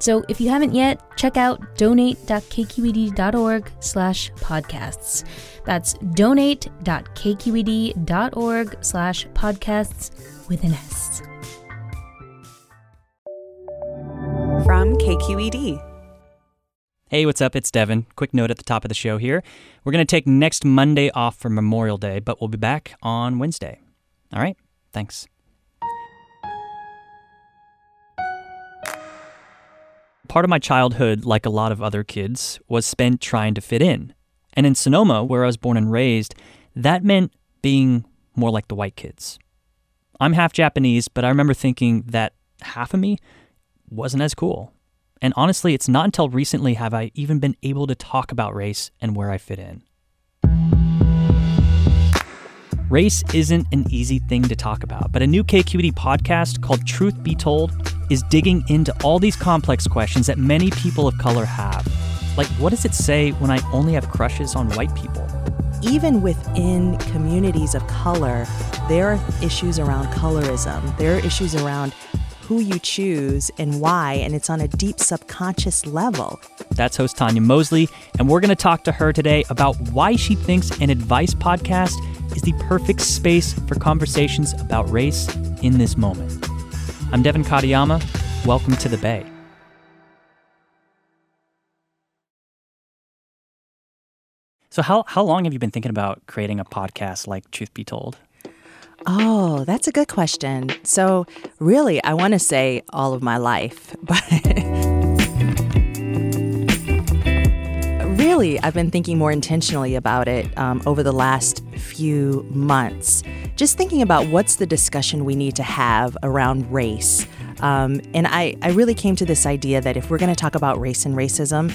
So if you haven't yet, check out donate.kqed.org slash podcasts. That's donate.kqed.org slash podcasts with an S. From KQED. Hey, what's up? It's Devin. Quick note at the top of the show here. We're going to take next Monday off for Memorial Day, but we'll be back on Wednesday. All right? Thanks. Part of my childhood, like a lot of other kids, was spent trying to fit in. And in Sonoma, where I was born and raised, that meant being more like the white kids. I'm half Japanese, but I remember thinking that half of me wasn't as cool. And honestly, it's not until recently have I even been able to talk about race and where I fit in. Race isn't an easy thing to talk about, but a new KQED podcast called Truth Be Told is digging into all these complex questions that many people of color have. Like, what does it say when I only have crushes on white people? Even within communities of color, there are issues around colorism. There are issues around who you choose and why, and it's on a deep subconscious level. That's host Tonya Mosley, and we're going to talk to her today about why she thinks an advice podcast is the perfect space for conversations about race in this moment. I'm Devin Katayama. Welcome to the Bay. So, how, how long have you been thinking about creating a podcast like Truth Be Told? Oh, that's a good question. So, really, I want to say all of my life, but really, I've been thinking more intentionally about it um, over the last few months. Just thinking about what's the discussion we need to have around race. Um, and I, I really came to this idea that if we're going to talk about race and racism,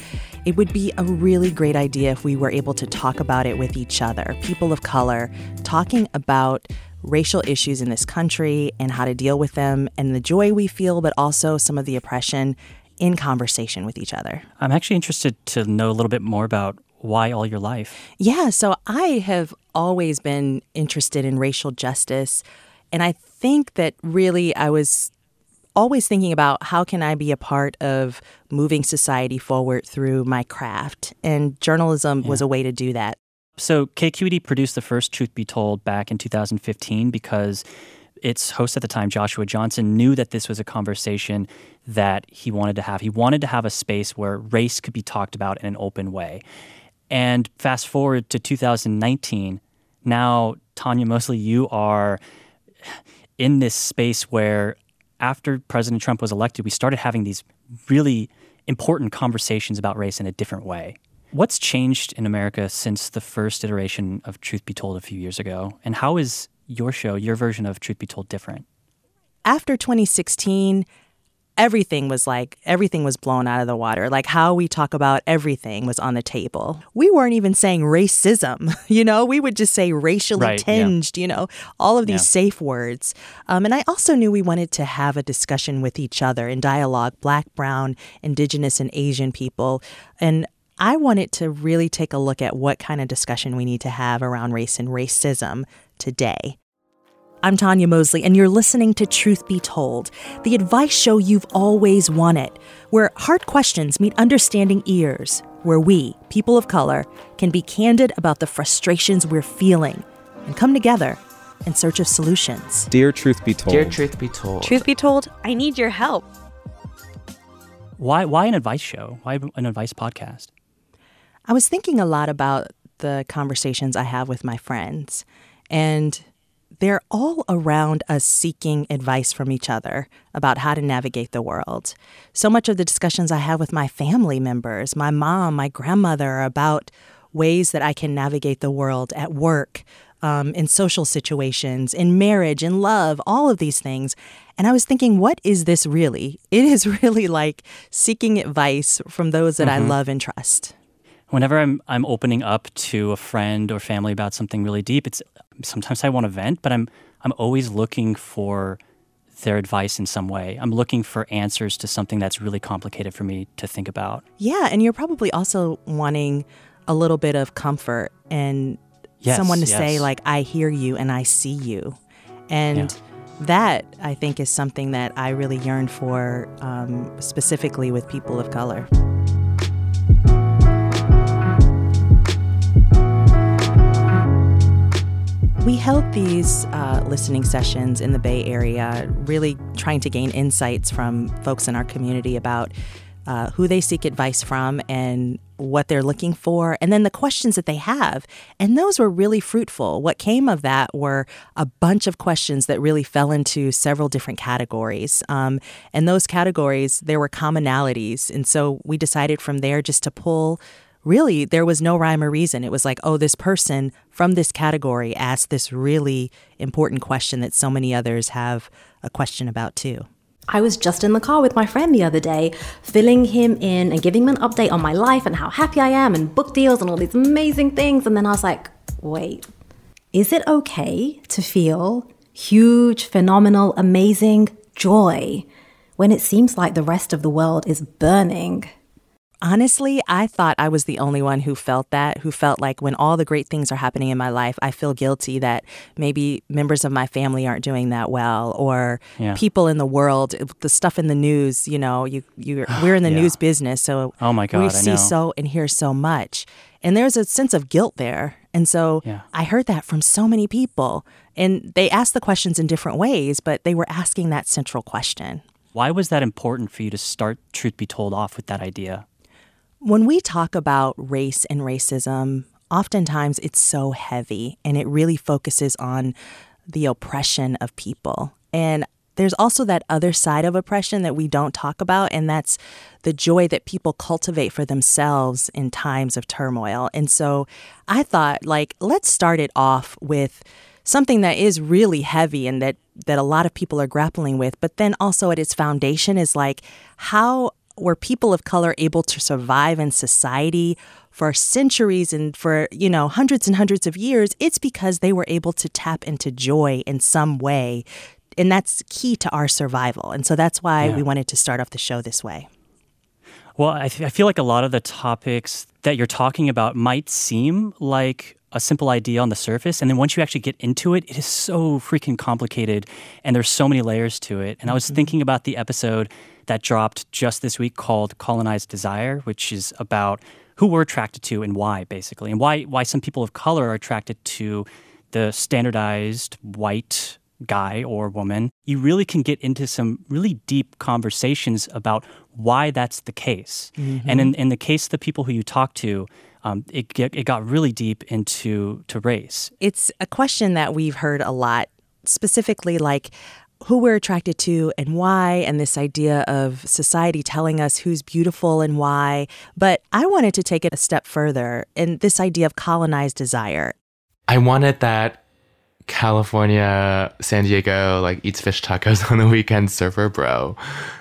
it would be a really great idea if we were able to talk about it with each other, people of color, talking about racial issues in this country and how to deal with them and the joy we feel, but also some of the oppression in conversation with each other. I'm actually interested to know a little bit more about why all your life. Yeah, so I have always been interested in racial justice. And I think that really I was always thinking about how can I be a part of moving society forward through my craft. And journalism yeah. was a way to do that. So KQED produced the first Truth Be Told back in 2015 because its host at the time, Joshua Johnson, knew that this was a conversation that he wanted to have. He wanted to have a space where race could be talked about in an open way. And fast forward to 2019, now, Tonya, Mosley you are in this space where after President Trump was elected, we started having these really important conversations about race in a different way. What's changed in America since the first iteration of Truth Be Told a few years ago? And how is your show, your version of Truth Be Told, different? After 2016, everything was like everything was blown out of the water like how we talk about everything was on the table we weren't even saying racism you know we would just say racially right, tinged yeah. you know all of these yeah. safe words um, and i also knew we wanted to have a discussion with each other in dialogue black brown indigenous and asian people and I wanted to really take a look at what kind of discussion we need to have around race and racism today. I'm Tonya Mosley, and you're listening to Truth Be Told, the advice show you've always wanted, where hard questions meet understanding ears, where we, people of color, can be candid about the frustrations we're feeling and come together in search of solutions. Dear Truth Be Told. Dear Truth Be Told. Truth Be Told, I need your help. Why, why an advice show? Why an advice podcast? I was thinking a lot about the conversations I have with my friends. And they're all around us seeking advice from each other about how to navigate the world. So much of the discussions I have with my family members, my mom, my grandmother, about ways that I can navigate the world at work, um, in social situations, in marriage, in love, all of these things. And I was thinking, what is this really? It is really like seeking advice from those that mm-hmm. I love and trust. Whenever I'm I'm opening up to a friend or family about something really deep, it's sometimes I want to vent, but I'm I'm always looking for their advice in some way. I'm looking for answers to something that's really complicated for me to think about. Yeah, and you're probably also wanting a little bit of comfort and Yes, someone to yes. say like I hear you and I see you. And Yeah. that I think is something that I really yearn for um, specifically with people of color. We held these uh, listening sessions in the Bay Area, really trying to gain insights from folks in our community about uh, who they seek advice from and what they're looking for, and then the questions that they have. And those were really fruitful. What came of that were a bunch of questions that really fell into several different categories. Um, and those categories, there were commonalities. And so we decided from there just to pull really there was no rhyme or reason. It was like, oh, this person from this category asked this really important question that so many others have a question about too. I was just in the car with my friend the other day, filling him in and giving him an update on my life and how happy I am and book deals and all these amazing things. And then I was like, wait, is it okay to feel huge, phenomenal, amazing joy when it seems like the rest of the world is burning? Honestly, I thought I was the only one who felt that, who felt like when all the great things are happening in my life, I feel guilty that maybe members of my family aren't doing that well, or Yeah. people in the world, the stuff in the news. You know, you you we're in the Yeah. news business, so Oh my God, we I see so and hear so much, and there's a sense of guilt there. And so Yeah. I heard that from so many people, and they asked the questions in different ways, but they were asking that central question. Why was that important for you to start Truth Be Told off with that idea? When we talk about race and racism, oftentimes it's so heavy and it really focuses on the oppression of people. And there's also that other side of oppression that we don't talk about, and that's the joy that people cultivate for themselves in times of turmoil. And so I thought, like, let's start it off with something that is really heavy and that that a lot of people are grappling with, but then also at its foundation is like how were people of color able to survive in society for centuries and for you know hundreds and hundreds of years it's because they were able to tap into joy in some way. And that's key to our survival. And so that's why Yeah. we wanted to start off the show this way. Well, I, th- I feel like a lot of the topics that you're talking about might seem like a simple idea on the surface. And then once you actually get into it, it is so freaking complicated and there's so many layers to it. And I was mm-hmm. thinking about the episode that dropped just this week called Colonized Desire, which is about who we're attracted to and why, basically, and why, why some people of color are attracted to the standardized white guy or woman, you really can get into some really deep conversations about why that's the case. And in, mm-hmm. in the case of the people who you talk to, um, it, get, it got really deep into to race. it's a question that we've heard a lot specifically like who we're attracted to and why and this idea of society telling us who's beautiful and why but i wanted to take it a step further in this idea of colonized desire I wanted that California, San Diego, like eats fish tacos on the weekend surfer bro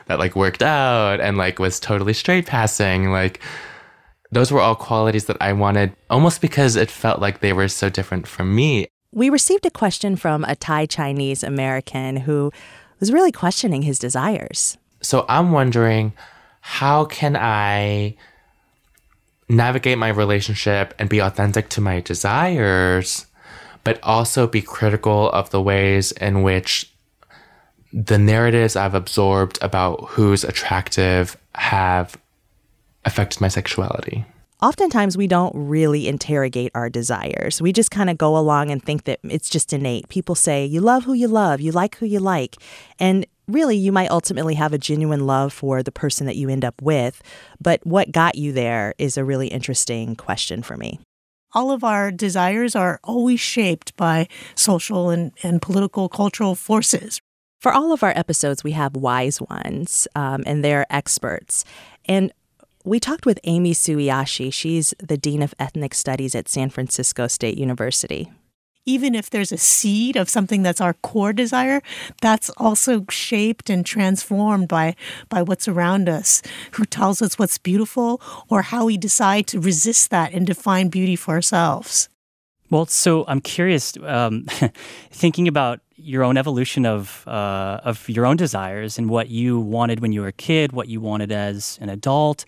that like worked out and like was totally straight passing. Like those were all qualities that I wanted almost because it felt like they were so different from me. we received a question from a thai chinese american who was really questioning his desires So I'm wondering how can I navigate my relationship and be authentic to my desires, but also be critical of the ways in which the narratives I've absorbed about who's attractive have affected my sexuality. oftentimes we don't really interrogate our desires. We just kind of go along and think that it's just innate. People say, you love who you love, you like who you like. And really, you might ultimately have a genuine love for the person that you end up with. But what got you there is a really interesting question for me. all of our desires are always shaped by social and, and political cultural forces. For all of our episodes, we have wise ones, um, and they're experts. And we talked with Amy Sueyoshi. She's the Dean of Ethnic Studies at San Francisco State University. even if there's a seed of something that's our core desire, that's also shaped and transformed by by what's around us, who tells us what's beautiful or how we decide to resist that and define beauty for ourselves. Well, so I'm curious, um, thinking about your own evolution of uh, of your own desires and what you wanted when you were a kid, what you wanted as an adult.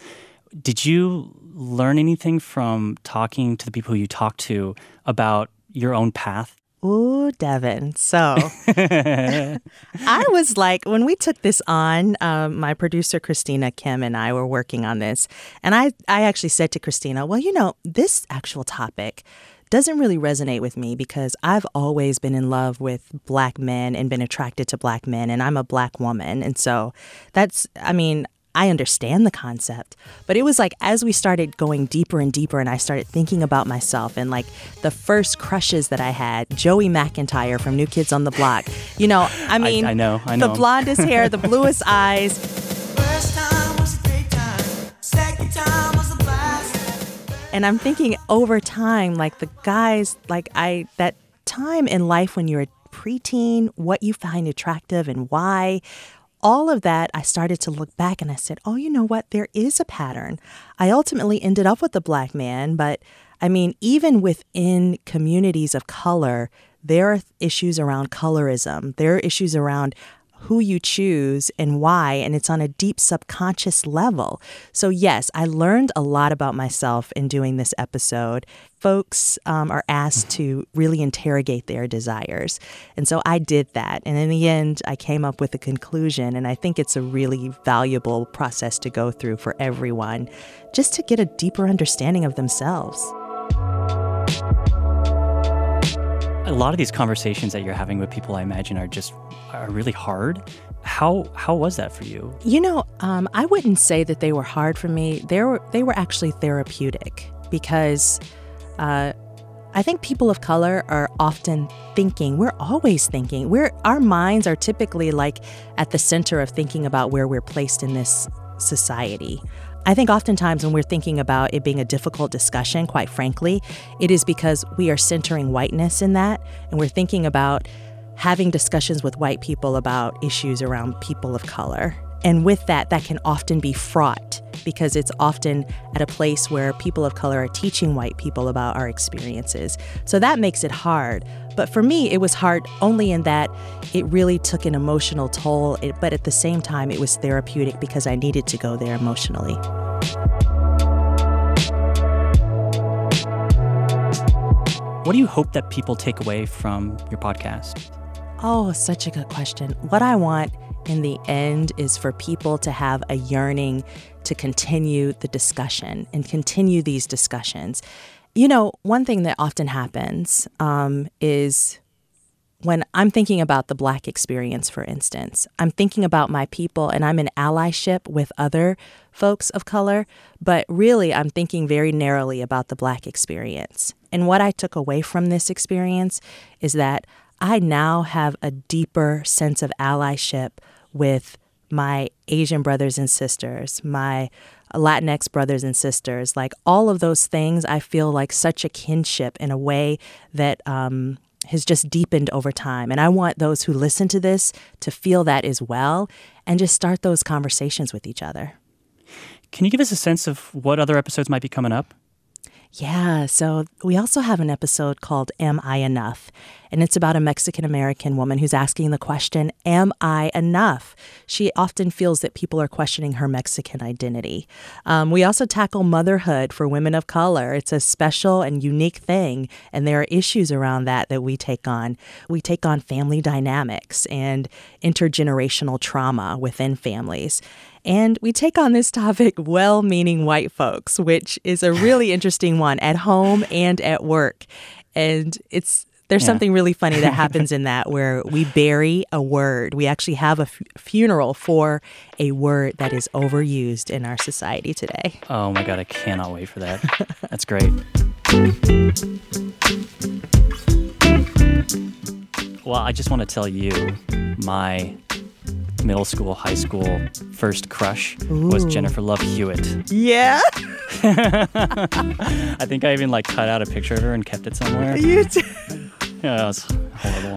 Did you learn anything from talking to the people you talked to about your own path? Ooh, Devin. So I was like, when we took this on, um, my producer Christina Kim and I were working on this, and I, I actually said to Christina, well, you know, this actual topic doesn't really resonate with me because I've always been in love with black men and been attracted to black men, and I'm a black woman. And so that's, I mean, I understand the concept, but it was like as we started going deeper and deeper, and I started thinking about myself and like the first crushes that I had Joey McIntyre from New Kids on the Block. You know, I mean, I, I know, I know. The blondest hair, the bluest eyes. And I'm thinking over time, like the guys, like I, that time in life when you're a preteen, what you find attractive and why, all of that, I started to look back and I said, oh, you know what? There is a pattern. I ultimately ended up with a black man, but I mean, even within communities of color, there are issues around colorism. There are issues around who you choose and why, and it's on a deep subconscious level. So, yes, I learned a lot about myself in doing this episode. Folks um, are asked to really interrogate their desires. And so I did that. And in the end, I came up with a conclusion. And I think it's a really valuable process to go through for everyone just to get a deeper understanding of themselves. A lot of these conversations that you're having with people, I imagine, are just are really hard. How how was that for you? You know, um, I wouldn't say that they were hard for me. They were they were actually therapeutic because uh, I think people of color are often thinking. We're always thinking. We're our minds are typically like at the center of thinking about where we're placed in this society. I think oftentimes when we're thinking about it being a difficult discussion, quite frankly, it is because we are centering whiteness in that and we're thinking about having discussions with white people about issues around people of color. And with that, that can often be fraught because it's often at a place where people of color are teaching white people about our experiences. So that makes it hard. But for me, it was hard only in that it really took an emotional toll, but at the same time, it was therapeutic because I needed to go there emotionally. What do you hope that people take away from your podcast? Oh, such a good question. What I want in the end is for people to have a yearning to continue the discussion and continue these discussions. You know, one thing that often happens um, is when I'm thinking about the Black experience, for instance, I'm thinking about my people and I'm in allyship with other folks of color, but really I'm thinking very narrowly about the Black experience. And what I took away from this experience is that I now have a deeper sense of allyship with my Asian brothers and sisters, my Latinx brothers and sisters, like all of those things, I feel like such a kinship in a way that um, has just deepened over time. And I want those who listen to this to feel that as well and just start those conversations with each other. Can you give us a sense of what other episodes might be coming up? Yeah, so we also have an episode called Am I Enough? And it's about a Mexican American woman who's asking the question, Am I enough? She often feels that people are questioning her Mexican identity. Um, we also tackle motherhood for women of color. It's a special and unique thing, and there are issues around that that we take on. We take on family dynamics and intergenerational trauma within families. And we take on this topic, well meaning white folks, which is a really interesting one at home and at work. And it's there's yeah. something really funny that happens in that where we bury a word. We actually have a f- funeral for a word that is overused in our society today. Oh my God, I cannot wait for that. That's great. Well, I just want to tell you my middle school, high school first crush Ooh. was Jennifer Love Hewitt. Yeah. I think I even like cut out a picture of her and kept it somewhere. You too. Yeah, that's horrible.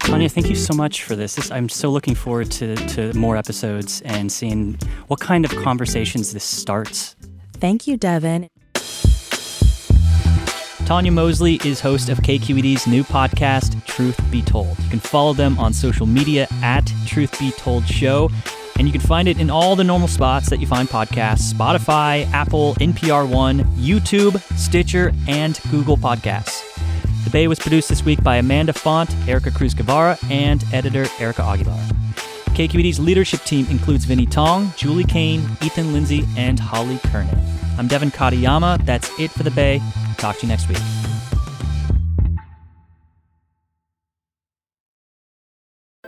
Tonya, thank you so much for this. this. I'm so looking forward to, to more episodes and seeing what kind of conversations this starts. Thank you, Devin. Tonya Mosley is host of KQED's new podcast, Truth Be Told. You can follow them on social media at Truth Be Told Show, and you can find it in all the normal spots that you find podcasts Spotify, Apple, NPR One, YouTube, Stitcher, and Google Podcasts. The Bay was produced this week by Amanda Font, Ericka Cruz Guevara, and editor Erika Aguilar. KQED's leadership team includes Vinnee Tong, Julie Caine, Ethan Lindsey, and Holly Kernan. I'm Devin Katayama. That's it for the Bay. Talk to you next week.